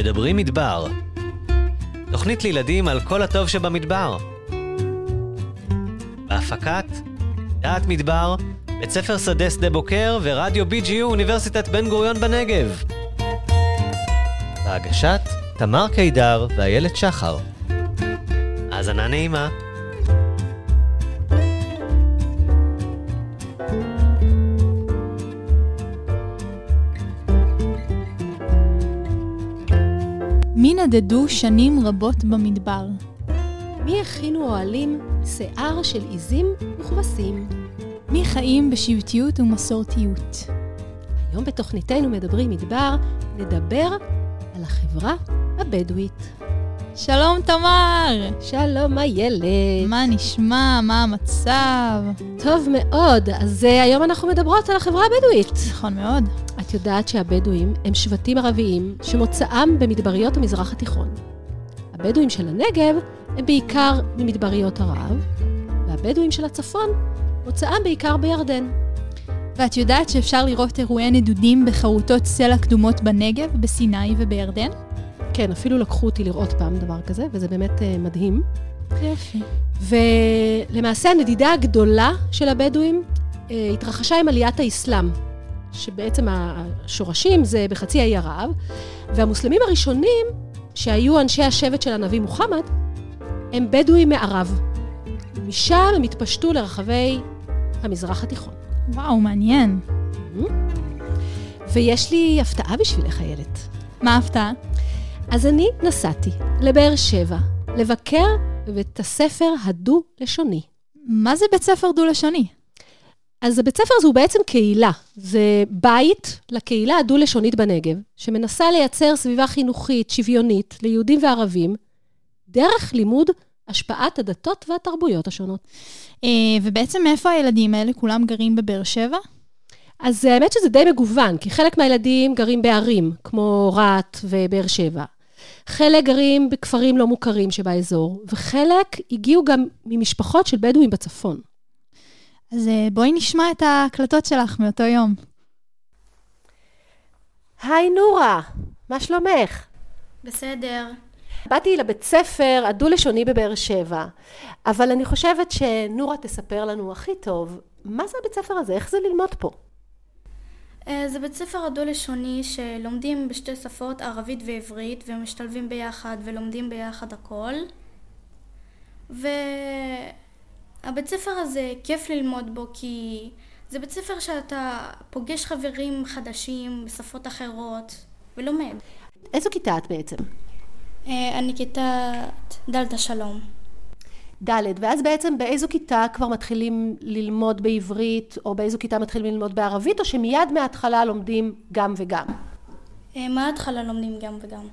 מדברים מדבר. תוכנית לילדים על כל הטוב שבמדבר. בהפקת דעת מדבר, בית ספר שדה שדה בוקר ורדיו BGU אוניברסיטת בן גוריון בנגב. בהגשת תמר קידר ואיילת שחר. האזנה נעימה. מי נדדו שנים רבות במדבר? מי הכינו אוהלים שיער של עיזים וכבשים? מי חיים בשבטיות ומסורתיות? היום בתוכניתנו מדברים מדבר, נדבר על החברה הבדואית. שלום תמר! שלום איילת. מה נשמע? מה המצב? טוב מאוד, אז uh, היום אנחנו מדברות על החברה הבדואית. נכון מאוד. את יודעת שהבדואים הם שבטים ערביים שמוצאם במדבריות המזרח התיכון. הבדואים של הנגב הם בעיקר ממדבריות ערב, והבדואים של הצפון מוצאם בעיקר בירדן. ואת יודעת שאפשר לראות אירועי נדודים בחרוטות סלע קדומות בנגב, בסיני ובירדן? כן, אפילו לקחו אותי לראות פעם דבר כזה, וזה באמת uh, מדהים. יופי. ולמעשה הנדידה הגדולה של הבדואים uh, התרחשה עם עליית האסלאם, שבעצם השורשים זה בחצי האי ערב, והמוסלמים הראשונים, שהיו אנשי השבט של הנביא מוחמד, הם בדואים מערב. משם הם התפשטו לרחבי המזרח התיכון. וואו, מעניין. ויש לי הפתעה בשבילך, איילת. מה ההפתעה? אז אני נסעתי לבאר שבע לבקר בבית הספר הדו-לשוני. מה זה בית ספר דו-לשוני? אז הבית ספר הזה הוא בעצם קהילה. זה בית לקהילה הדו-לשונית בנגב, שמנסה לייצר סביבה חינוכית, שוויונית, ליהודים וערבים, דרך לימוד השפעת הדתות והתרבויות השונות. אה, ובעצם מאיפה הילדים האלה? כולם גרים בבאר שבע? אז האמת שזה די מגוון, כי חלק מהילדים גרים בערים, כמו רהט ובאר שבע. חלק גרים בכפרים לא מוכרים שבאזור, וחלק הגיעו גם ממשפחות של בדואים בצפון. אז אה, בואי נשמע את ההקלטות שלך מאותו יום. היי נורה, מה שלומך? בסדר. באתי לבית ספר הדו-לשוני בבאר שבע, אבל אני חושבת שנורה תספר לנו הכי טוב, מה זה הבית ספר הזה? איך זה ללמוד פה? אה, זה בית ספר הדו-לשוני שלומדים בשתי שפות, ערבית ועברית, ומשתלבים ביחד ולומדים ביחד הכל. והבית ספר הזה כיף ללמוד בו כי זה בית ספר שאתה פוגש חברים חדשים בשפות אחרות ולומד. איזו כיתה את בעצם? אה, אני כיתה דלתה שלום. ד', ואז בעצם באיזו כיתה כבר מתחילים ללמוד בעברית, או באיזו כיתה מתחילים ללמוד בערבית, או שמיד מההתחלה לומדים גם וגם? אה, מההתחלה לומדים גם וגם.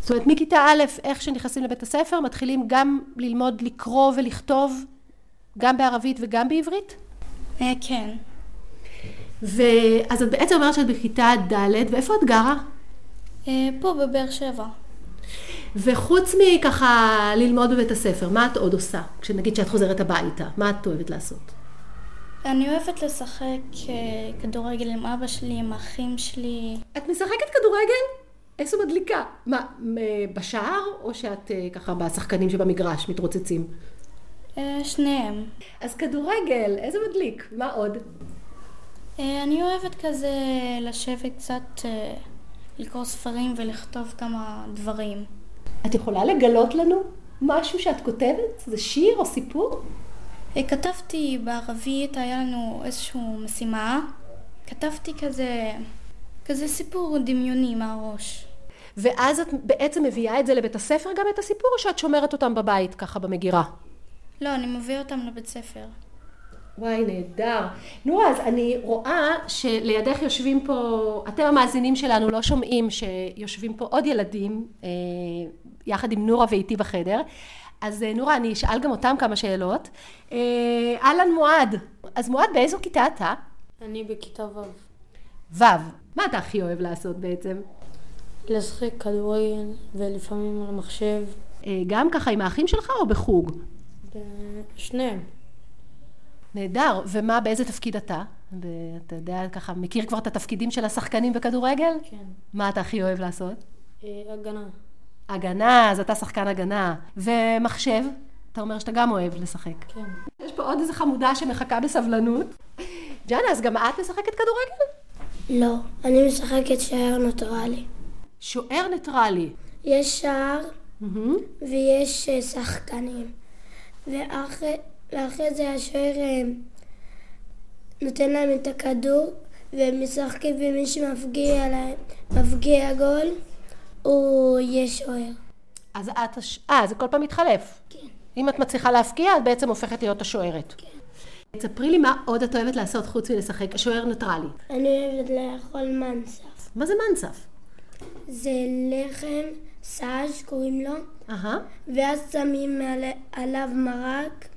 זאת אומרת, מכיתה א', איך שנכנסים לבית הספר, מתחילים גם ללמוד לקרוא ולכתוב, גם בערבית וגם בעברית? אה, כן. ואז את בעצם אומרת שאת בכיתה ד', ואיפה את גרה? אה, פה בבאר שבע. וחוץ מככה ללמוד בבית הספר, מה את עוד עושה? כשנגיד שאת חוזרת הביתה, מה את אוהבת לעשות? אני אוהבת לשחק אה, כדורגל עם אבא שלי, עם האחים שלי. את משחקת כדורגל? איזו מדליקה. מה, מ- בשער, או שאת אה, ככה בשחקנים שבמגרש מתרוצצים? אה, שניהם. אז כדורגל, איזה מדליק. מה עוד? אה, אני אוהבת כזה לשבת קצת, אה, לקרוא ספרים ולכתוב כמה דברים. את יכולה לגלות לנו משהו שאת כותבת? זה שיר או סיפור? אה, כתבתי בערבית, היה לנו איזושהי משימה. כתבתי כזה, כזה סיפור דמיוני מהראש. ואז את בעצם מביאה את זה לבית הספר גם את הסיפור, או שאת שומרת אותם בבית, ככה במגירה? לא, אני מביאה אותם לבית ספר. וואי, נהדר. נו, אז אני רואה שלידך יושבים פה, אתם המאזינים שלנו לא שומעים שיושבים פה עוד ילדים, אה, יחד עם נורה ואיתי בחדר. אז אה, נורה, אני אשאל גם אותם כמה שאלות. אה, אהלן מועד. אז מועד, באיזו כיתה אתה? אני בכיתה ו'. ו'. מה אתה הכי אוהב לעשות בעצם? לשחק כדורגל ולפעמים על המחשב. אה, גם ככה עם האחים שלך או בחוג? שניהם. נהדר. ומה, באיזה תפקיד אתה? אתה יודע, ככה, מכיר כבר את התפקידים של השחקנים בכדורגל? כן. מה אתה הכי אוהב לעשות? אה, הגנה. הגנה, אז אתה שחקן הגנה. ומחשב, אתה אומר שאתה גם אוהב לשחק. כן. יש פה עוד איזה חמודה שמחכה בסבלנות. ג'אנה, אז גם את משחקת כדורגל? לא, אני משחקת שער נוטרלי. שוער ניטרלי. יש שער מהמם. ויש אה, שחקנים. ואחרי, ואחרי זה השוער אה, נותן להם את הכדור, והם משחקים ומי שמפגיע להם, מפגיע גול, הוא יהיה שוער. אז את... אה, זה כל פעם מתחלף. כן. אם את מצליחה להפקיע, את בעצם הופכת להיות השוערת. כן. תספרי לי מה עוד את אוהבת לעשות חוץ מלשחק שוער ניטרלי. אני אוהבת לאכול מנסף. מה זה מנסף? זה לחם, סאז' קוראים לו, אהה. ואז שמים על- עליו מרק,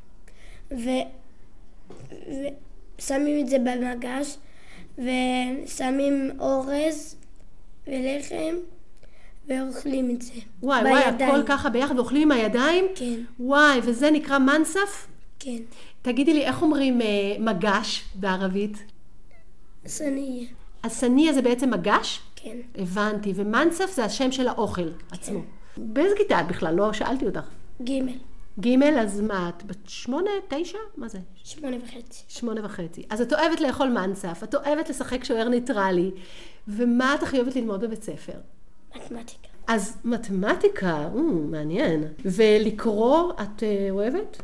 ושמים את זה במגש, ושמים אורז ולחם, ואוכלים את זה. וואי, וואי, בידיים. הכל ככה ביחד ואוכלים עם הידיים? כן, וואי, וזה נקרא מנסף? כן. תגידי לי, איך אומרים אה, מגש בערבית? סניה. הסניה זה בעצם מגש? כן. הבנתי, ומנסף זה השם של האוכל עצמו. באיזה כיתה את בכלל? לא שאלתי אותך. גימל. ג', אז מה, את בת שמונה, תשע? מה זה? שמונה וחצי. שמונה וחצי. אז את אוהבת לאכול מנסף, את אוהבת לשחק שוער ניטרלי, ומה את הכי אוהבת ללמוד בבית ספר? מתמטיקה. אז מתמטיקה, mm, מעניין. ולקרוא, את אה, אוהבת?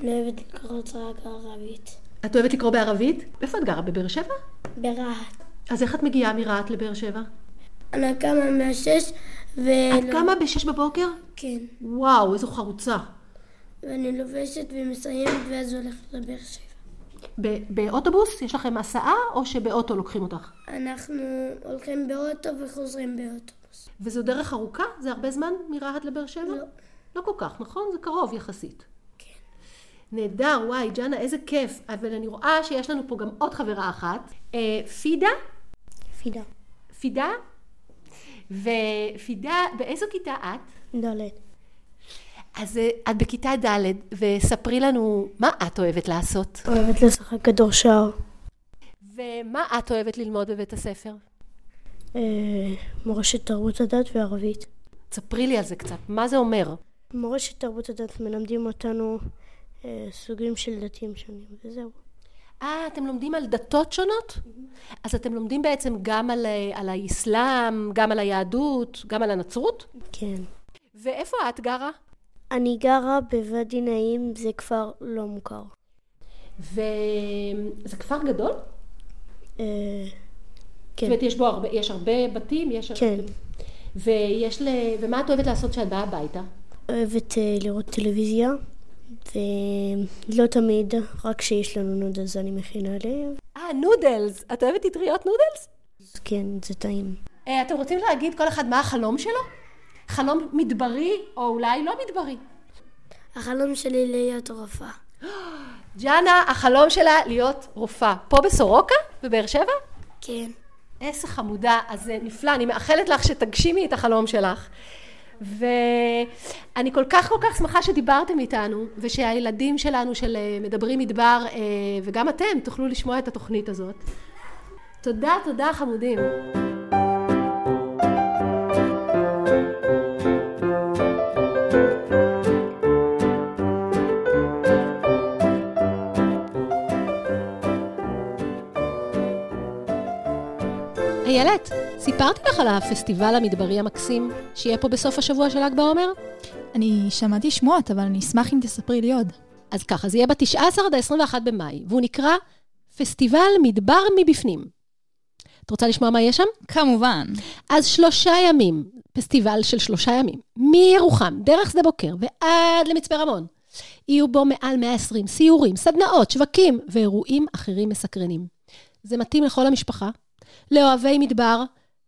אני אוהבת לקרוא רק ערבית. את אוהבת לקרוא בערבית? איפה את גרה? בבאר שבע? ברהט. אז איך את מגיעה מרהט לבאר שבע? אני קמה מהשש, ו... את קמה בשש בבוקר? כן. וואו, איזו חרוצה. ואני לובשת ומסיימת, ואז הולכת לבאר שבע. באוטובוס? יש לכם הסעה, או שבאוטו לוקחים אותך? אנחנו הולכים באוטו וחוזרים באוטובוס. וזו דרך ארוכה? זה הרבה זמן מרהט לבאר שבע? לא. לא כל כך, נכון? זה קרוב יחסית. כן. נהדר, וואי, ג'אנה, איזה כיף. אבל אני רואה שיש לנו פה גם עוד חברה אחת. אה, פידה? פידה. פידה? ופידה, באיזו כיתה את? דלת. אז אה, את בכיתה ד', וספרי לנו מה את אוהבת לעשות. אוהבת לשחק כדור שער. ומה את אוהבת ללמוד בבית הספר? אה, מורשת תרבות הדת וערבית. ספרי לי על זה קצת, מה זה אומר? מורשת תרבות הדת מלמדים אותנו אה, סוגים של דתיים שונים, וזהו. אה, אתם לומדים על דתות שונות? אז אתם לומדים בעצם גם על, על האסלאם, גם על היהדות, גם על הנצרות? כן. ואיפה את גרה? אני גרה בוואדי נעים, זה כפר לא מוכר. וזה כפר גדול? אה, זאת כן. אומרת, יש בו הרבה, יש הרבה בתים? יש... כן. ויש ל... ומה את אוהבת לעשות כשאת באה הביתה? אוהבת אה, לראות טלוויזיה, ולא תמיד, רק כשיש לנו נודלס אני מכינה עליהם. אה, נודלס. את אוהבת אטריות נודלס? כן, זה טעים. אה, אתם רוצים להגיד כל אחד מה החלום שלו? חלום מדברי, או אולי לא מדברי. החלום שלי להיות רופאה. ג'אנה, החלום שלה להיות רופאה. פה בסורוקה? בבאר שבע? כן. איזה חמודה, אז זה נפלא, אני מאחלת לך שתגשימי את החלום שלך. ואני כל כך כל כך שמחה שדיברתם איתנו, ושהילדים שלנו של אה, מדברים מדבר, אה, וגם אתם תוכלו לשמוע את התוכנית הזאת. תודה, תודה חמודים. איילת, סיפרתי לך על הפסטיבל המדברי המקסים שיהיה פה בסוף השבוע של ל"ג בעומר? אני שמעתי שמועות, אבל אני אשמח אם תספרי לי עוד. אז ככה, זה יהיה ב-19 עד ה-21 במאי, והוא נקרא פסטיבל מדבר מבפנים. את רוצה לשמוע מה יש שם? כמובן. אז שלושה ימים, פסטיבל של שלושה ימים, מירוחם, דרך שדה בוקר ועד למצפה רמון. יהיו בו מעל 120 סיורים, סדנאות, שווקים ואירועים אחרים מסקרנים. זה מתאים לכל המשפחה, לאוהבי מדבר,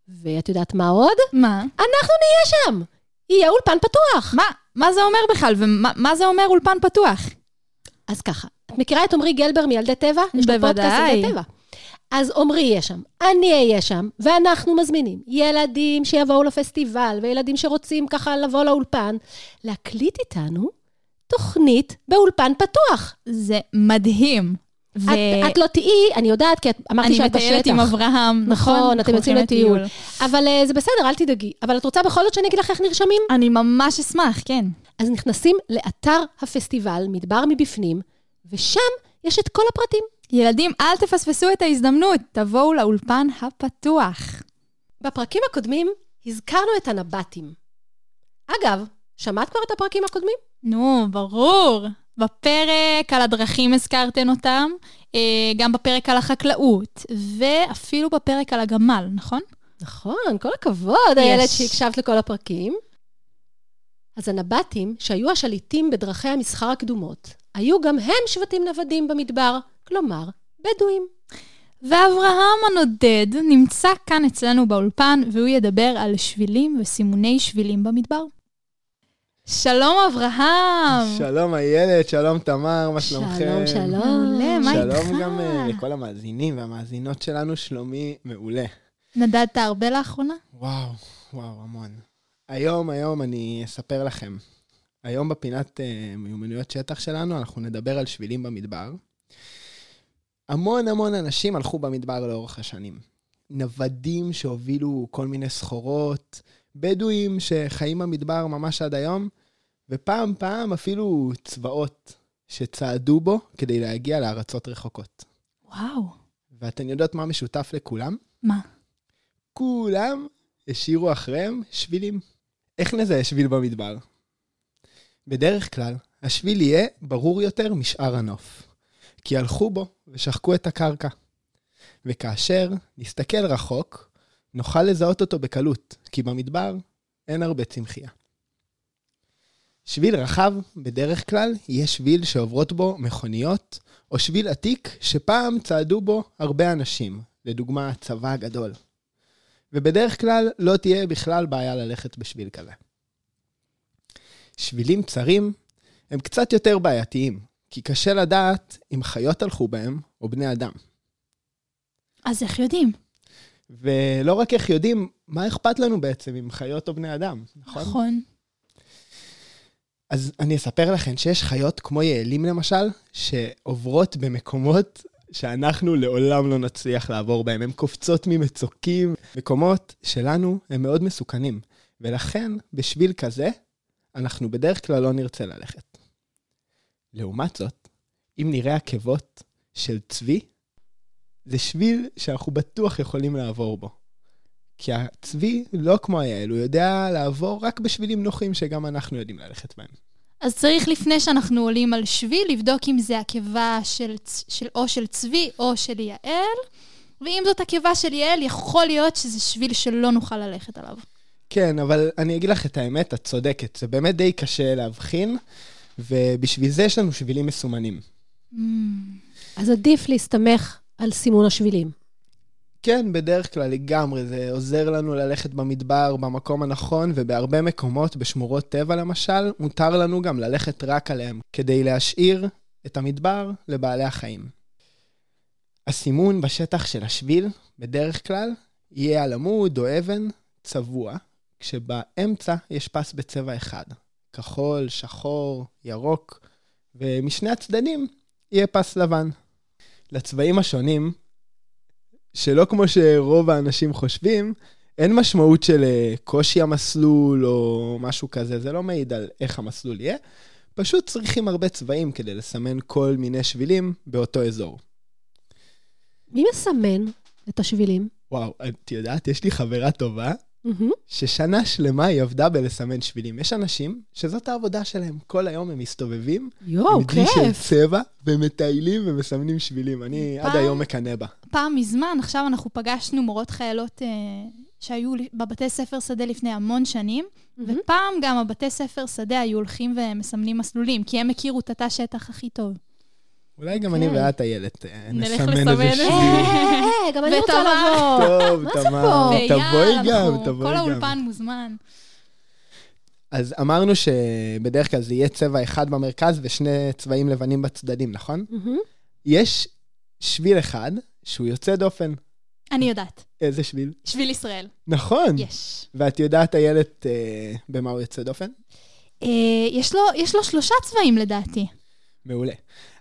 ואת יודעת מה עוד? מה? אנחנו נהיה שם! יהיה אולפן פתוח! מה? מה זה אומר בכלל? ומה מה זה אומר אולפן פתוח? אז ככה, את מכירה את עמרי גלבר מילדי טבע? יש לו פודקאסט. ילדי טבע. אז עמרי יהיה שם, אני אהיה שם, ואנחנו מזמינים ילדים שיבואו לפסטיבל, וילדים שרוצים ככה לבוא לאולפן, להקליט איתנו תוכנית באולפן פתוח. זה מדהים. ו- את, את לא תהיי, אני יודעת, כי את אמרתי אני שאת בשטח. מטיילת עם אברהם, נכון, נכון? אתם אנחנו יוצאים לטיול. אבל אה, זה בסדר, אל תדאגי. אבל את רוצה בכל זאת שאני אגיד לך איך נרשמים? אני ממש אשמח, כן. אז נכנסים לאתר הפסטיבל, מדבר מבפנים, ושם יש את כל הפרטים. ילדים, אל תפספסו את ההזדמנות, תבואו לאולפן הפתוח. בפרקים הקודמים הזכרנו את הנבטים. אגב, שמעת כבר את הפרקים הקודמים? נו, ברור. בפרק על הדרכים הזכרתן אותם, אה, גם בפרק על החקלאות, ואפילו בפרק על הגמל, נכון? נכון, כל הכבוד. איילת, שהקשבת לכל הפרקים. אז הנבטים, שהיו השליטים בדרכי המסחר הקדומות, היו גם הם שבטים נוודים במדבר, כלומר, בדואים. ואברהם הנודד נמצא כאן אצלנו באולפן, והוא ידבר על שבילים וסימוני שבילים במדבר. שלום אברהם! שלום איילת, שלום תמר, מה שלומכם? שלום, שלום. מעולה, מה איתך? שלום גם אה, לכל המאזינים והמאזינות שלנו, שלומי מעולה. נדדת הרבה לאחרונה? וואו, וואו, המון. היום, היום אני אספר לכם. היום בפינת uh, מיומנויות שטח שלנו, אנחנו נדבר על שבילים במדבר. המון המון אנשים הלכו במדבר לאורך השנים. נוודים שהובילו כל מיני סחורות, בדואים שחיים במדבר ממש עד היום, ופעם פעם אפילו צבאות שצעדו בו כדי להגיע לארצות רחוקות. וואו. ואתן יודעות מה משותף לכולם? מה? כולם השאירו אחריהם שבילים. איך נזהה שביל במדבר? בדרך כלל, השביל יהיה ברור יותר משאר הנוף, כי הלכו בו ושחקו את הקרקע. וכאשר נסתכל רחוק, נוכל לזהות אותו בקלות, כי במדבר אין הרבה צמחייה. שביל רחב, בדרך כלל, יהיה שביל שעוברות בו מכוניות, או שביל עתיק שפעם צעדו בו הרבה אנשים, לדוגמה הצבא הגדול. ובדרך כלל לא תהיה בכלל בעיה ללכת בשביל כזה. שבילים צרים הם קצת יותר בעייתיים, כי קשה לדעת אם חיות הלכו בהם או בני אדם. אז איך יודעים? ולא רק איך יודעים, מה אכפת לנו בעצם אם חיות או בני אדם, נכון? נכון. אז אני אספר לכם שיש חיות כמו יעלים למשל, שעוברות במקומות שאנחנו לעולם לא נצליח לעבור בהם. הן קופצות ממצוקים, מקומות שלנו הם מאוד מסוכנים. ולכן, בשביל כזה, אנחנו בדרך כלל לא נרצה ללכת. לעומת זאת, אם נראה עקבות של צבי, זה שביל שאנחנו בטוח יכולים לעבור בו. כי הצבי לא כמו היעל, הוא יודע לעבור רק בשבילים נוחים שגם אנחנו יודעים ללכת בהם. אז צריך לפני שאנחנו עולים על שביל, לבדוק אם זה עקבה של, של או של צבי או של יעל, ואם זאת עקבה של יעל, יכול להיות שזה שביל שלא נוכל ללכת עליו. כן, אבל אני אגיד לך את האמת, את צודקת. זה באמת די קשה להבחין, ובשביל זה יש לנו שבילים מסומנים. Mm. אז עדיף להסתמך על סימון השבילים. כן, בדרך כלל לגמרי, זה עוזר לנו ללכת במדבר במקום הנכון, ובהרבה מקומות, בשמורות טבע למשל, מותר לנו גם ללכת רק עליהם, כדי להשאיר את המדבר לבעלי החיים. הסימון בשטח של השביל, בדרך כלל, יהיה על עמוד או אבן צבוע, כשבאמצע יש פס בצבע אחד, כחול, שחור, ירוק, ומשני הצדדים יהיה פס לבן. לצבעים השונים, שלא כמו שרוב האנשים חושבים, אין משמעות של אה, קושי המסלול או משהו כזה, זה לא מעיד על איך המסלול יהיה, פשוט צריכים הרבה צבעים כדי לסמן כל מיני שבילים באותו אזור. מי מסמן את השבילים? וואו, את יודעת, יש לי חברה טובה, מהמם. ששנה שלמה היא עבדה בלסמן שבילים. יש אנשים שזאת העבודה שלהם, כל היום הם מסתובבים, יואו, עם דלי של כיף. צבע, ומטיילים ומסמנים שבילים. אני עד פעם- היום מקנא בה. פעם מזמן, עכשיו אנחנו פגשנו מורות חיילות אה, שהיו בבתי ספר שדה לפני המון שנים, מהמם. ופעם גם הבתי ספר שדה היו הולכים ומסמנים מסלולים, כי הם הכירו את התא שטח הכי טוב. אולי גם אני ואת, איילת, נסמן איזה. אה, אה, גם אני רוצה. לבוא. טוב, מה זה תמר, פה? תבואי גם, תבואי כל גם. האולפן מוזמן. אז אמרנו שבדרך כלל זה יהיה צבע אחד במרכז ושני צבעים לבנים בצדדים, נכון? יש שביל אחד שהוא יוצא דופן. אני יודעת. איזה שביל? שביל ישראל. נכון. יש. ואת יודעת, איילת, אה, במה הוא יוצא דופן? אה, יש לו- יש לו שלושה צבעים לדעתי. מעולה.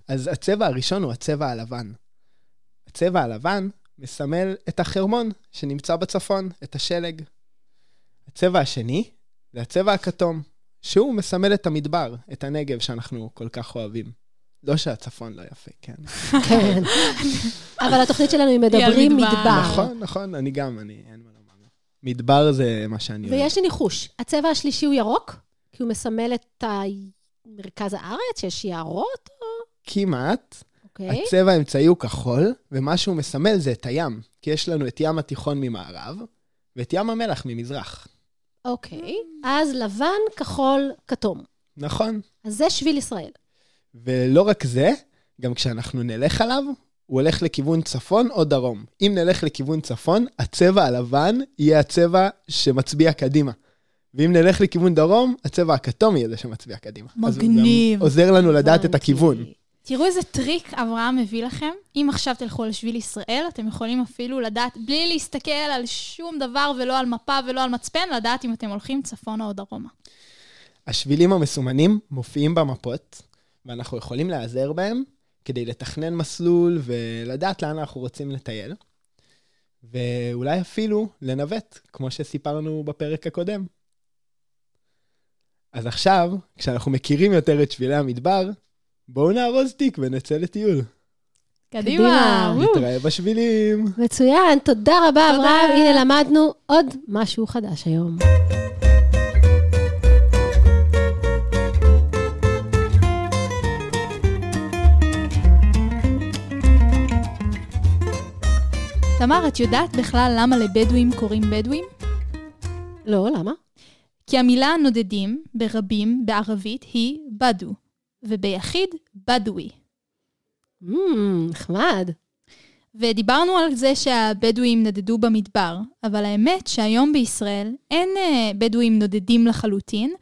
אז הצבע הראשון הוא הצבע הלבן. הצבע הלבן מסמל את החרמון שנמצא בצפון, את השלג. הצבע השני זה הצבע הכתום, שהוא מסמל את המדבר, את הנגב שאנחנו כל כך אוהבים. לא שהצפון לא יפה, כן. כן. אבל התוכנית שלנו היא מדברים מדבר. נכון, נכון, אני גם, אני, אין מה לומר. מדבר זה מה שאני אוהב. ויש לי ניחוש, הצבע השלישי הוא ירוק, כי הוא מסמל את מרכז הארץ, שיש יערות, כמעט. אוקיי? הצבע האמצעי הוא כחול, ומה שהוא מסמל זה את הים. כי יש לנו את ים התיכון ממערב, ואת ים המלח ממזרח. אוקיי. אז לבן, כחול, כתום. נכון. אז זה שביל ישראל. ולא רק זה, גם כשאנחנו נלך עליו, הוא הולך לכיוון צפון או דרום. אם נלך לכיוון צפון, הצבע הלבן יהיה הצבע שמצביע קדימה. ואם נלך לכיוון דרום, הצבע הכתום יהיה זה שמצביע קדימה. אז הוא גם מגניב. עוזר לנו לדעת את. הכיוון. תראו איזה טריק אברהם מביא לכם. אם עכשיו תלכו לשביל ישראל, אתם יכולים אפילו לדעת, בלי להסתכל על שום דבר ולא על מפה ולא על מצפן, לדעת אם אתם הולכים צפונה או דרומה. השבילים המסומנים מופיעים במפות, ואנחנו יכולים להיעזר בהם כדי לתכנן מסלול ולדעת לאן אנחנו רוצים לטייל. ואולי אפילו לנווט, כמו שסיפרנו בפרק הקודם. אז עכשיו, כשאנחנו מכירים יותר את שבילי המדבר, בואו נארוז תיק ונצא לטיול. קדימה! נתראה בשבילים. מצוין, תודה רבה. אברהם. הנה, למדנו עוד משהו חדש היום. תמר, את יודעת בכלל למה לבדואים קוראים בדואים? לא, למה? כי המילה נודדים ברבים בערבית היא בדו, וביחיד בדואי. Mm, נחמד. ודיברנו על זה שהבדואים נדדו במדבר, אבל האמת שהיום בישראל אין אה, בדואים נודדים לחלוטין,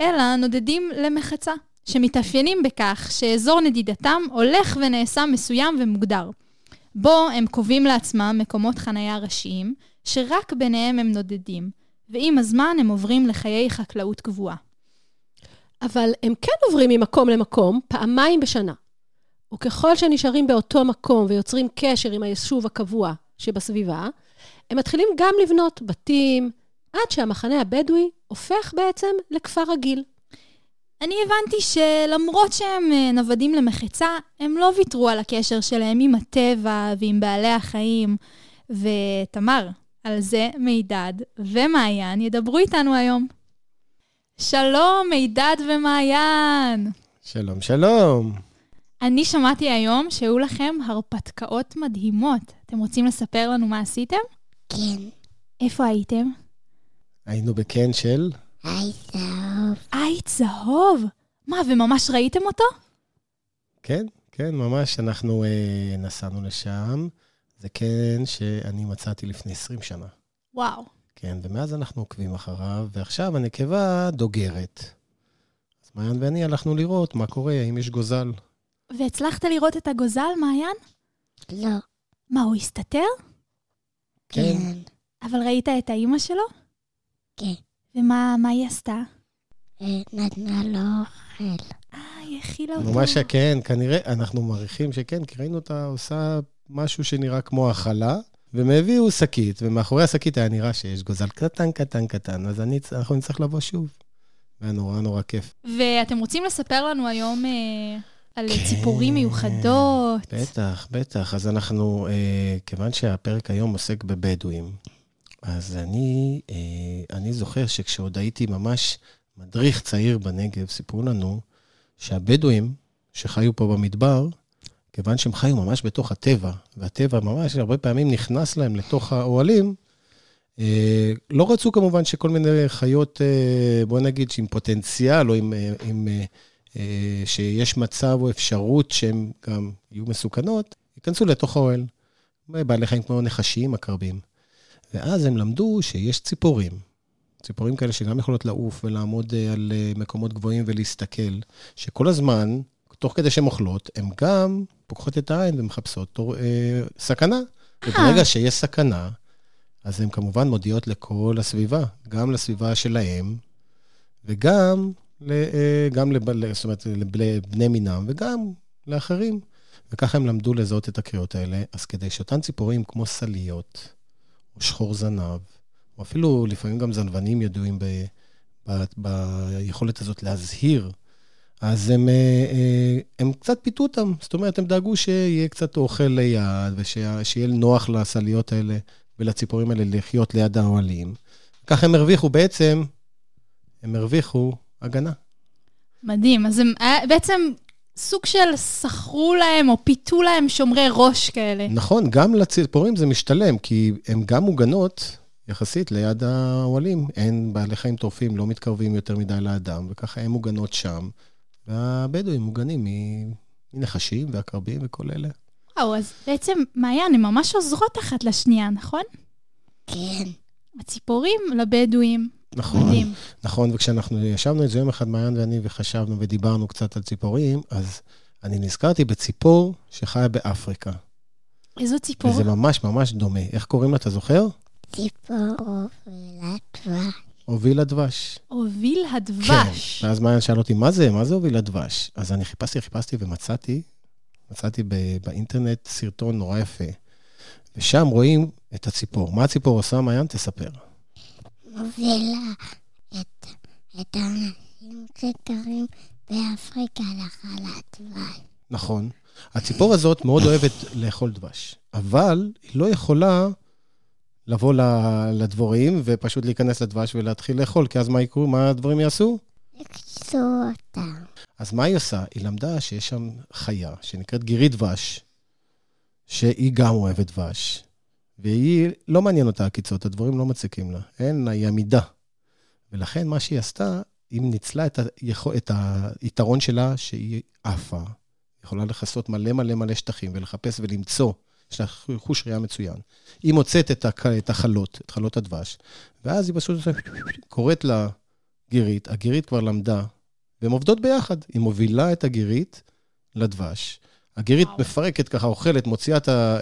אלא נודדים למחצה, שמתאפיינים בכך שאזור נדידתם הולך ונעשה מסוים ומוגדר. בו הם קובעים לעצמם מקומות חנייה ראשיים, שרק ביניהם הם נודדים, ועם הזמן הם עוברים לחיי חקלאות קבועה. אבל הם כן עוברים ממקום למקום פעמיים בשנה. וככל שנשארים באותו מקום ויוצרים קשר עם היישוב הקבוע שבסביבה, הם מתחילים גם לבנות בתים, עד שהמחנה הבדואי הופך בעצם לכפר רגיל. אני הבנתי שלמרות שהם אה, נוודים למחצה, הם לא ויתרו על הקשר שלהם עם הטבע ועם בעלי החיים. ותמר, על זה מידד ומעיין ידברו איתנו היום. שלום, מידד ומעיין. שלום, שלום. אני שמעתי היום שהיו לכם הרפתקאות מדהימות. אתם רוצים לספר לנו מה עשיתם? כן, איפה הייתם? היינו בקן של... היי זהוב. עית זהוב. מה, וממש ראיתם אותו? כן, כן, ממש, אנחנו אה, נסענו לשם. זה קן שאני מצאתי לפני 20 שנה. וואו. כן, ומאז אנחנו עוקבים אחריו, ועכשיו הנקבה דוגרת. אז מעיין ואני הלכנו לראות מה קורה, האם יש גוזל. והצלחת לראות את הגוזל, מעיין? לא, מה, הוא הסתתר? כן. אבל ראית את האימא שלו? כן. ומה מה היא עשתה? אה, נתנה לו אוכל. אה, היא הכילה אותו. ממש כן, כנראה, אנחנו מעריכים שכן, כי ראינו אותה עושה משהו שנראה כמו האכלה, והם הביאו שקית, ומאחורי השקית היה נראה שיש גוזל קטן, קטן, קטן, אז אני, אנחנו נצטרך לבוא שוב. והיה נורא נורא כיף. ואתם רוצים לספר לנו היום אה, על כן. ציפורים מיוחדות? בטח, בטח. אז אנחנו, אה, כיוון שהפרק היום עוסק בבדואים, אז אני, אה, אני זוכר שכשעוד הייתי ממש מדריך צעיר בנגב, סיפרו לנו שהבדואים שחיו פה במדבר, כיוון שהם חיו ממש בתוך הטבע, והטבע ממש הרבה פעמים נכנס להם לתוך האוהלים, אה, לא רצו כמובן שכל מיני חיות, אה, בוא נגיד, עם פוטנציאל או עם, אה, עם שיש מצב או אפשרות שהן גם יהיו מסוכנות, ייכנסו לתוך האוהל. בעלי חיים כמו נחשים, עקרבים. ואז הם למדו שיש ציפורים. ציפורים כאלה שגם יכולות לעוף ולעמוד על מקומות גבוהים ולהסתכל, שכל הזמן, תוך כדי שהן אוכלות, הן גם פוקחות את העין ומחפשות תור, אה, סכנה. וברגע שיש סכנה, אז הן כמובן מודיעות לכל הסביבה, גם לסביבה שלהם, וגם ל, אה, גם לב, זאת אומרת, לבני מינם, וגם לאחרים. וככה הם למדו לזהות את הקריאות האלה. אז כדי שאותן ציפורים כמו סליות, או שחור זנב, או אפילו לפעמים גם זנבנים ידועים ב, ב, ביכולת הזאת להזהיר, אז הם, אה, אה, הם קצת פיתו אותם. זאת אומרת, הם דאגו שיהיה קצת אוכל ליד, ושיהיה נוח לסליות האלה ולציפורים האלה לחיות ליד האוהלים. ככה הם הרוויחו בעצם, הם הרוויחו הגנה. מדהים. אז הם אה, בעצם סוג של שכרו להם או פיתו להם שומרי ראש כאלה. נכון, גם לציפורים זה משתלם, כי הן גם מוגנות יחסית ליד האוהלים. אין בעלי חיים טורפים, לא מתקרבים יותר מדי לאדם, וככה הן מוגנות שם. והבדואים מוגנים מנחשים ועקרבים וכל אלה. וואו, אז בעצם, מעיין, הן ממש עוזרות אחת לשנייה, נכון? כן. הציפורים לבדואים. נכון, מדהים. נכון, וכשאנחנו ישבנו איזה יום אחד, מעיין ואני, וחשבנו ודיברנו קצת על ציפורים, אז אני נזכרתי בציפור שחיה באפריקה. איזו ציפור? וזה ממש ממש דומה. איך קוראים לה, אתה זוכר? ציפור דבש. הוביל הדבש. הוביל הדבש. כן, ואז מעיין שאל אותי, מה זה? מה זה הוביל הדבש? אז אני חיפשתי, חיפשתי ומצאתי, מצאתי ב- באינטרנט סרטון נורא יפה. ושם רואים את הציפור. מה הציפור עושה, מעיין? תספר. מובילה את, את האנשים שגרים באפריקה לחלת דבש. נכון. הציפור הזאת מאוד אוהבת לאכול דבש, אבל היא לא יכולה לבוא לדבורים ופשוט להיכנס לדבש ולהתחיל לאכול, כי אז מה יקרו? מה הדברים יעשו? הקצו אותם. אז מה היא עושה? היא למדה שיש שם חיה שנקראת גירית דבש, שהיא גם אוהבת דבש, והיא, לא מעניין אותה עקיצות, הדברים לא מציקים לה, אין לה, היא עמידה. ולכן מה שהיא עשתה, היא ניצלה את, היכול, את היתרון שלה שהיא עפה, יכולה לכסות מלא מלא מלא שטחים ולחפש ולמצוא, יש לה חוש ראייה מצוין. היא מוצאת את, הק, את החלות, את חלות הדבש, ואז היא פשוט קוראת לה גירית, הגירית כבר למדה, והן עובדות ביחד. היא מובילה את הגירית לדבש. הגירית וואו. מפרקת ככה, אוכלת, מוציאה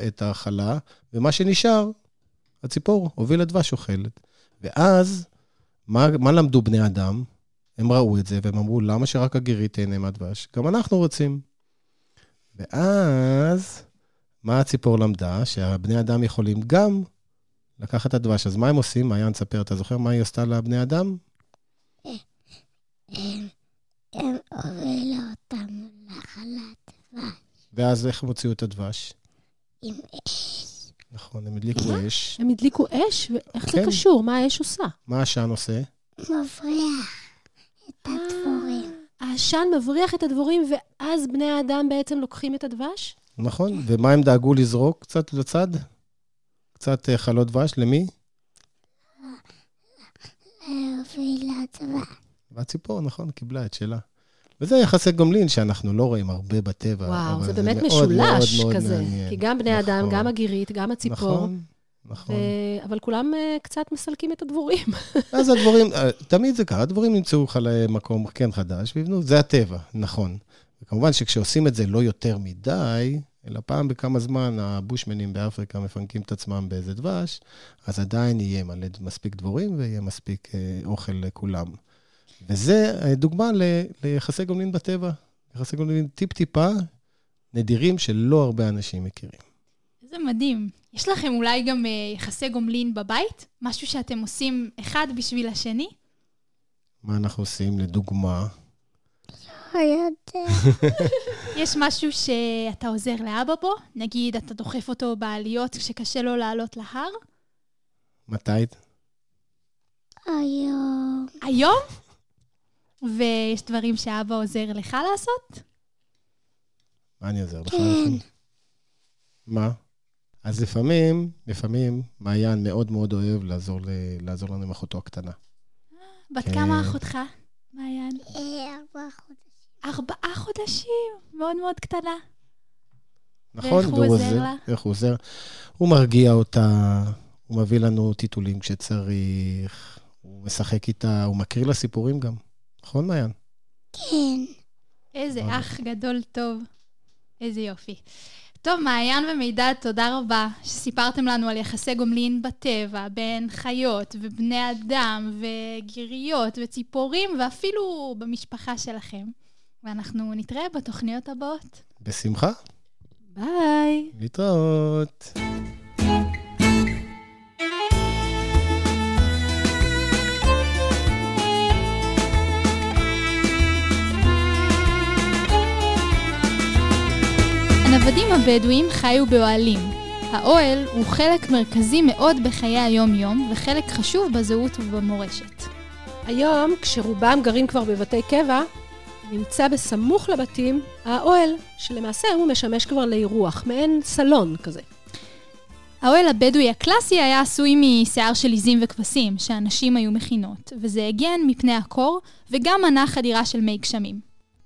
את החלה, ומה שנשאר, הציפור, הוביל לדבש אוכלת. ואז, מה, מה למדו בני אדם? הם ראו את זה, והם אמרו, למה שרק הגירית תהנה מהדבש? גם אנחנו רוצים. ואז, מה הציפור למדה? שהבני אדם יכולים גם לקחת את הדבש. אז מה הם עושים? מעיין, תספר, אתה זוכר מה היא עשתה לבני אדם? הם, הובילו אותם לחלת דבש ואז איך הם הוציאו את הדבש? עם אש. נכון, הם הדליקו אש. הם הדליקו אש, ואיך זה כן. קשור? מה האש עושה? מה העשן עושה? מבריח את הדבורים. העשן מבריח את הדבורים, ואז בני האדם בעצם לוקחים את הדבש? נכון, ומה הם דאגו לזרוק קצת לצד? קצת אה, חלות דבש, למי? והציפור, נכון, קיבלה את שלה. וזה יחסי גומלין שאנחנו לא רואים הרבה בטבע. וואו, אבל זה באמת מאוד משולש מאוד מאוד כזה. מעניין. כי גם בני אדם, נכון. גם הגירית, גם הציפור. נכון, נכון. ו- אבל כולם אה, קצת מסלקים את הדבורים. אז הדבורים, אה, תמיד זה ככה, הדבורים ימצאו חלי מקום כן חדש ויבנו, זה הטבע, נכון. וכמובן שכשעושים את זה לא יותר מדי, אלא פעם בכמה זמן הבושמנים באפריקה מפנקים את עצמם באיזה דבש, אז עדיין יהיה מלא מספיק דבורים ויהיה מספיק אה, אוכל לכולם. וזה אה, דוגמה ל- ליחסי גומלין בטבע, יחסי גומלין טיפ-טיפה נדירים שלא הרבה אנשים מכירים. איזה מדהים. יש לכם אולי גם אה, יחסי גומלין בבית? משהו שאתם עושים אחד בשביל השני? מה אנחנו עושים? לדוגמה, יודע. יש משהו שאתה עוזר לאבא בו? נגיד, אתה דוחף אותו בעליות כשקשה לו לעלות להר? מתי? היום. היום? ויש דברים שאבא עוזר לך לעשות? מה אני עוזר לך? כן. מה? אז לפעמים, לפעמים, מעיין מאוד מאוד אוהב לעזור, ל... לעזור לנו עם אחותו הקטנה. בת כן. כמה אחותך, מעיין? אה, ארבעה חודשים. ארבעה חודשים, מאוד מאוד קטנה. נכון? ואיך הוא והוא עוזר לה? איך הוא עוזר? הוא מרגיע אותה, הוא מביא לנו טיטולים כשצריך, הוא משחק איתה, הוא מקריא לה סיפורים גם. נכון, מעיין? כן. איזה וואו. אח גדול טוב. איזה יופי. טוב, מעיין ומידע, תודה רבה שסיפרתם לנו על יחסי גומלין בטבע, בין חיות ובני אדם וגיריות וציפורים ואפילו במשפחה שלכם. ואנחנו נתראה בתוכניות הבאות. בשמחה. ביי. להתראות. הנוודים הבדואים חיו באוהלים. האוהל הוא חלק מרכזי מאוד בחיי היום-יום, וחלק חשוב בזהות ובמורשת. היום, כשרובם גרים כבר בבתי קבע, נמצא בסמוך לבתים האוהל, שלמעשה הוא משמש כבר לאירוח, מעין סלון כזה. האוהל הבדואי הקלאסי היה עשוי משיער של עיזים וכבשים, שהנשים היו מכינות, וזה הגן מפני הקור, וגם מנע חדירה של מי גשמים.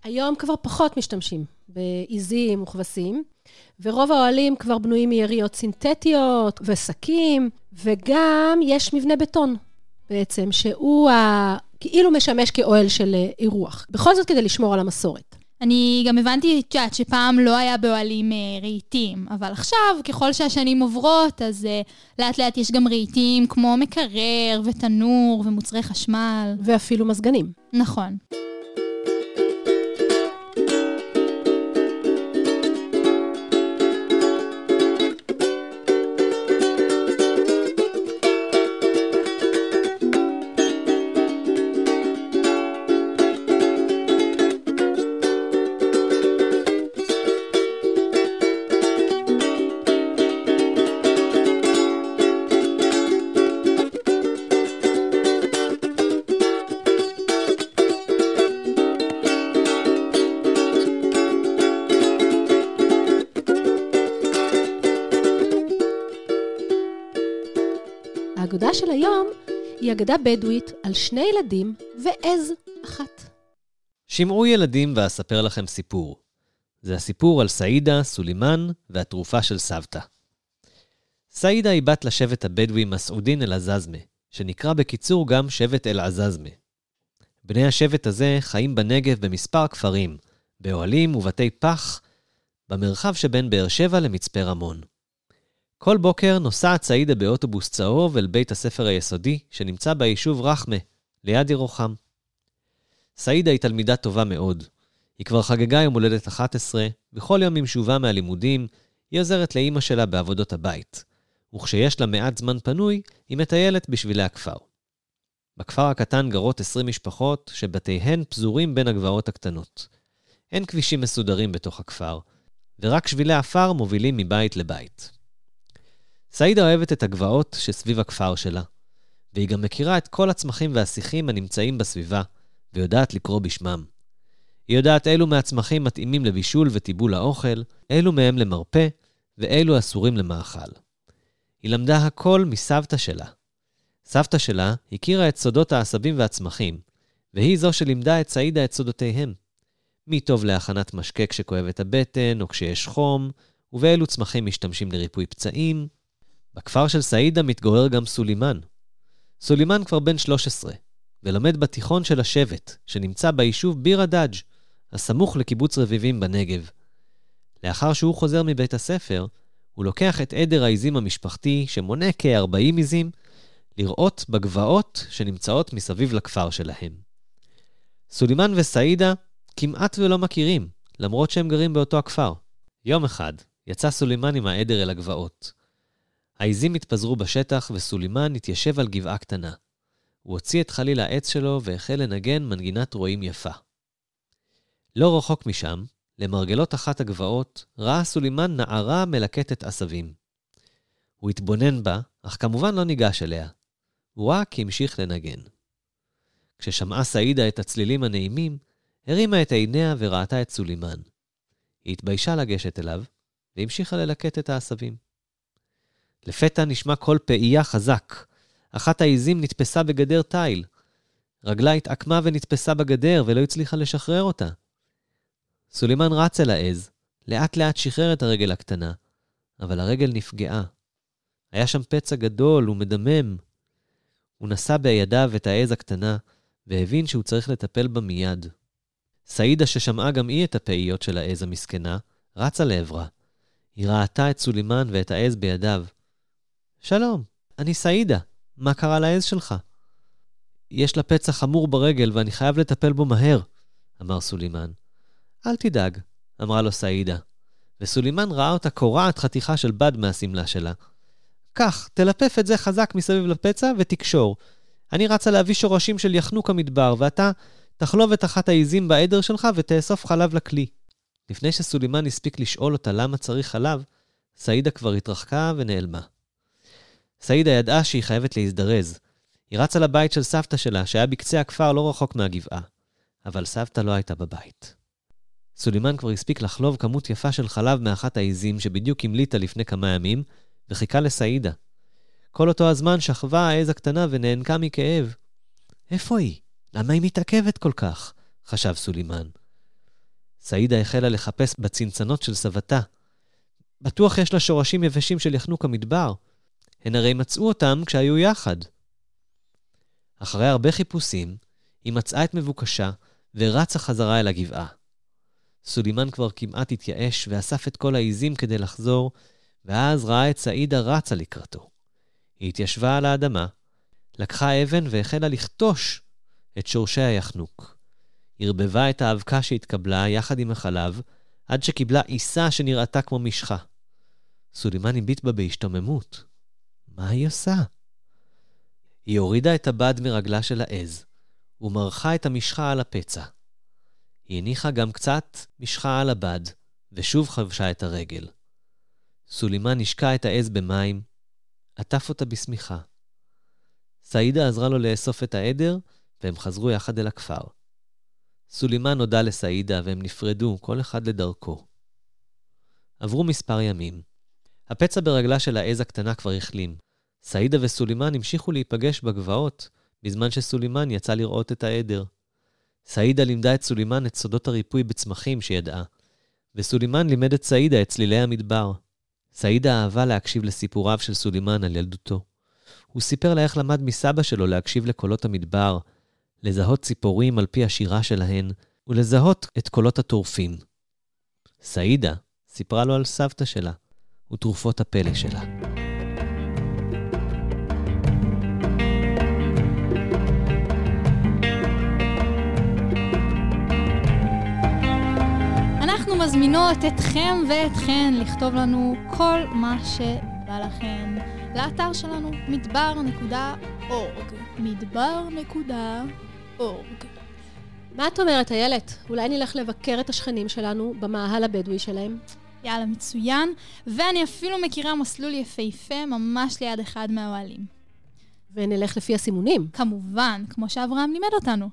היום כבר פחות משתמשים בעיזים וכבשים, ורוב האוהלים כבר בנויים מיריות סינתטיות ושקים, וגם יש מבנה בטון בעצם, שהוא ה... כאילו משמש כאוהל של אה, אירוח. בכל זאת כדי לשמור על המסורת. אני גם הבנתי, את יודעת, שפעם לא היה באוהלים אה, רהיטים, אבל עכשיו, ככל שהשנים עוברות, אז אה, לאט לאט יש גם רהיטים כמו מקרר ותנור ומוצרי חשמל. ואפילו מזגנים. נכון. האגדה של היום היא אגדה בדואית על שני ילדים ועז אחת. שמעו ילדים ואספר לכם סיפור. זה הסיפור על סעידה, סולימאן והתרופה של סבתא. סעידה היא בת לשבט הבדואי מסעודין אל-עזאזמה, שנקרא בקיצור גם שבט אל-עזאזמה. בני השבט הזה חיים בנגב במספר כפרים, באוהלים ובתי פח, במרחב שבין באר שבע למצפה רמון. כל בוקר נוסעת סעידה באוטובוס צהוב אל בית הספר היסודי, שנמצא ביישוב רחמה, ליד ירוחם. סעידה היא תלמידה טובה מאוד. היא כבר חגגה יום הולדת 11, בכל יום עם שובה מהלימודים, היא עוזרת לאימא שלה בעבודות הבית. וכשיש לה מעט זמן פנוי, היא מטיילת בשבילי הכפר. בכפר הקטן גרות 20 משפחות, שבתיהן פזורים בין הגבעות הקטנות. אין כבישים מסודרים בתוך הכפר, ורק שבילי עפר מובילים מבית לבית. סעידה אוהבת את הגבעות שסביב הכפר שלה, והיא גם מכירה את כל הצמחים והשיחים הנמצאים בסביבה, ויודעת לקרוא בשמם. היא יודעת אילו מהצמחים מתאימים לבישול וטיבול האוכל, אילו מהם למרפא, ואילו אסורים למאכל. היא למדה הכל מסבתא שלה. סבתא שלה הכירה את סודות העשבים והצמחים, והיא זו שלימדה את סעידה את סודותיהם. מי טוב להכנת משקה כשכואבת הבטן או כשיש חום, ובאילו צמחים משתמשים לריפוי פצעים. בכפר של סעידה מתגורר גם סולימאן. סולימאן כבר בן 13, ולומד בתיכון של השבט, שנמצא ביישוב ביר הדאג', הסמוך לקיבוץ רביבים בנגב. לאחר שהוא חוזר מבית הספר, הוא לוקח את עדר העיזים המשפחתי, שמונה כ-40 עיזים, לראות בגבעות שנמצאות מסביב לכפר שלהם. סולימאן וסעידה כמעט ולא מכירים, למרות שהם גרים באותו הכפר. יום אחד יצא סולימאן עם העדר אל הגבעות. העיזים התפזרו בשטח וסולימאן התיישב על גבעה קטנה. הוא הוציא את חליל העץ שלו והחל לנגן מנגינת רועים יפה. לא רחוק משם, למרגלות אחת הגבעות, ראה סולימאן נערה מלקטת עשבים. הוא התבונן בה, אך כמובן לא ניגש אליה. הוא רק המשיך לנגן. כששמעה סעידה את הצלילים הנעימים, הרימה את עיניה וראתה את סולימאן. היא התביישה לגשת אליו, והמשיכה ללקט את העשבים. לפתע נשמע קול פעייה חזק. אחת העיזים נתפסה בגדר תיל. רגלה התעקמה ונתפסה בגדר, ולא הצליחה לשחרר אותה. סולימאן רץ אל העז, לאט לאט שחרר את הרגל הקטנה, אבל הרגל נפגעה. היה שם פצע גדול ומדמם. הוא נשא בידיו את העז הקטנה, והבין שהוא צריך לטפל בה מיד. סעידה, ששמעה גם היא את הפעיות של העז המסכנה, רצה לעברה. היא ראתה את סולימאן ואת העז בידיו. שלום, אני סעידה, מה קרה לעז שלך? יש לה פצע חמור ברגל ואני חייב לטפל בו מהר, אמר סולימאן. אל תדאג, אמרה לו סעידה, וסולימן ראה אותה קורעת חתיכה של בד מהשמלה שלה. קח, תלפף את זה חזק מסביב לפצע ותקשור. אני רצה להביא שורשים של יחנוק המדבר, ואתה תחלוב את אחת העיזים בעדר שלך ותאסוף חלב לכלי. לפני שסולימן הספיק לשאול אותה למה צריך חלב, סעידה כבר התרחקה ונעלמה. סעידה ידעה שהיא חייבת להזדרז. היא רצה לבית של סבתא שלה, שהיה בקצה הכפר לא רחוק מהגבעה. אבל סבתא לא הייתה בבית. סולימן כבר הספיק לחלוב כמות יפה של חלב מאחת העיזים שבדיוק המליטה לפני כמה ימים, וחיכה לסעידה. כל אותו הזמן שכבה העז הקטנה ונאנקה מכאב. איפה היא? למה היא מתעכבת כל כך? חשב סולימן. סעידה החלה לחפש בצנצנות של סבתה. בטוח יש לה שורשים יבשים של יחנוק המדבר. הן הרי מצאו אותם כשהיו יחד. אחרי הרבה חיפושים, היא מצאה את מבוקשה ורצה חזרה אל הגבעה. סולימן כבר כמעט התייאש ואסף את כל העיזים כדי לחזור, ואז ראה את סעידה רצה לקראתו. היא התיישבה על האדמה, לקחה אבן והחלה לכתוש את שורשי היחנוק. ערבבה את האבקה שהתקבלה יחד עם החלב, עד שקיבלה עיסה שנראתה כמו משחה. סולימן הביט בה בהשתוממות. מה היא עושה? היא הורידה את הבד מרגלה של העז, ומרחה את המשחה על הפצע. היא הניחה גם קצת משחה על הבד, ושוב חבשה את הרגל. סולימן השקע את העז במים, עטף אותה בשמיכה. סעידה עזרה לו לאסוף את העדר, והם חזרו יחד אל הכפר. סולימן הודה לסעידה, והם נפרדו, כל אחד לדרכו. עברו מספר ימים. הפצע ברגלה של העז הקטנה כבר החלים. סעידה וסולימן המשיכו להיפגש בגבעות, בזמן שסולימן יצא לראות את העדר. סעידה לימדה את סולימן את סודות הריפוי בצמחים שידעה, וסולימן לימד את סעידה את צלילי המדבר. סעידה אהבה להקשיב לסיפוריו של סולימן על ילדותו. הוא סיפר לה איך למד מסבא שלו להקשיב לקולות המדבר, לזהות ציפורים על פי השירה שלהן, ולזהות את קולות הטורפים. סעידה סיפרה לו על סבתא שלה ותרופות הפלא שלה. מזמינות אתכם ואתכן לכתוב לנו כל מה שבא לכם לאתר שלנו, מדבר.org. מדבר.org. מה את אומרת, איילת? אולי נלך לבקר את השכנים שלנו במאהל הבדואי שלהם? יאללה, מצוין. ואני אפילו מכירה מסלול יפהפה ממש ליד אחד מהאוהלים. ונלך לפי הסימונים. כמובן, כמו שאברהם לימד אותנו.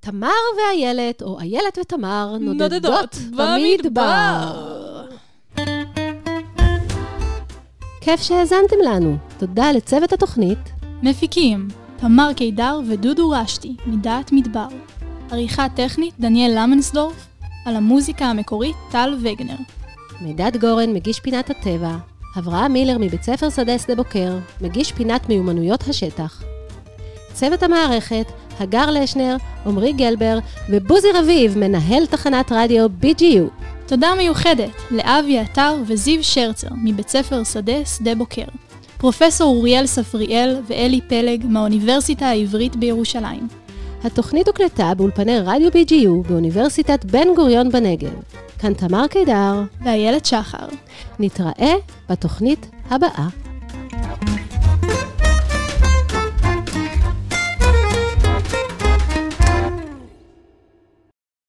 תמר ואיילת, או איילת ותמר, נודדות, נודדות במדבר. כיף שהאזנתם לנו. תודה לצוות התוכנית. מפיקים, תמר קידר ודודו רשתי, מדעת מדבר. עריכה טכנית, דניאל למנסדורף. על המוזיקה המקורית, טל וגנר. מידד גורן, מגיש פינת הטבע. אברהם מילר מבית ספר שדה שדה בוקר, מגיש פינת מיומנויות השטח. צוות המערכת, הגר לשנר, עמרי גלבר ובוזי רביב, מנהל תחנת רדיו BGU. תודה מיוחדת לאבי עטר וזיו שרצר מבית ספר שדה שדה בוקר. פרופסור אוריאל ספריאל ואלי פלג מהאוניברסיטה העברית בירושלים. התוכנית הוקלטה באולפני רדיו BGU באוניברסיטת בן גוריון בנגב. כאן תמר קידר, ואיילת שחר. נתראה בתוכנית הבאה.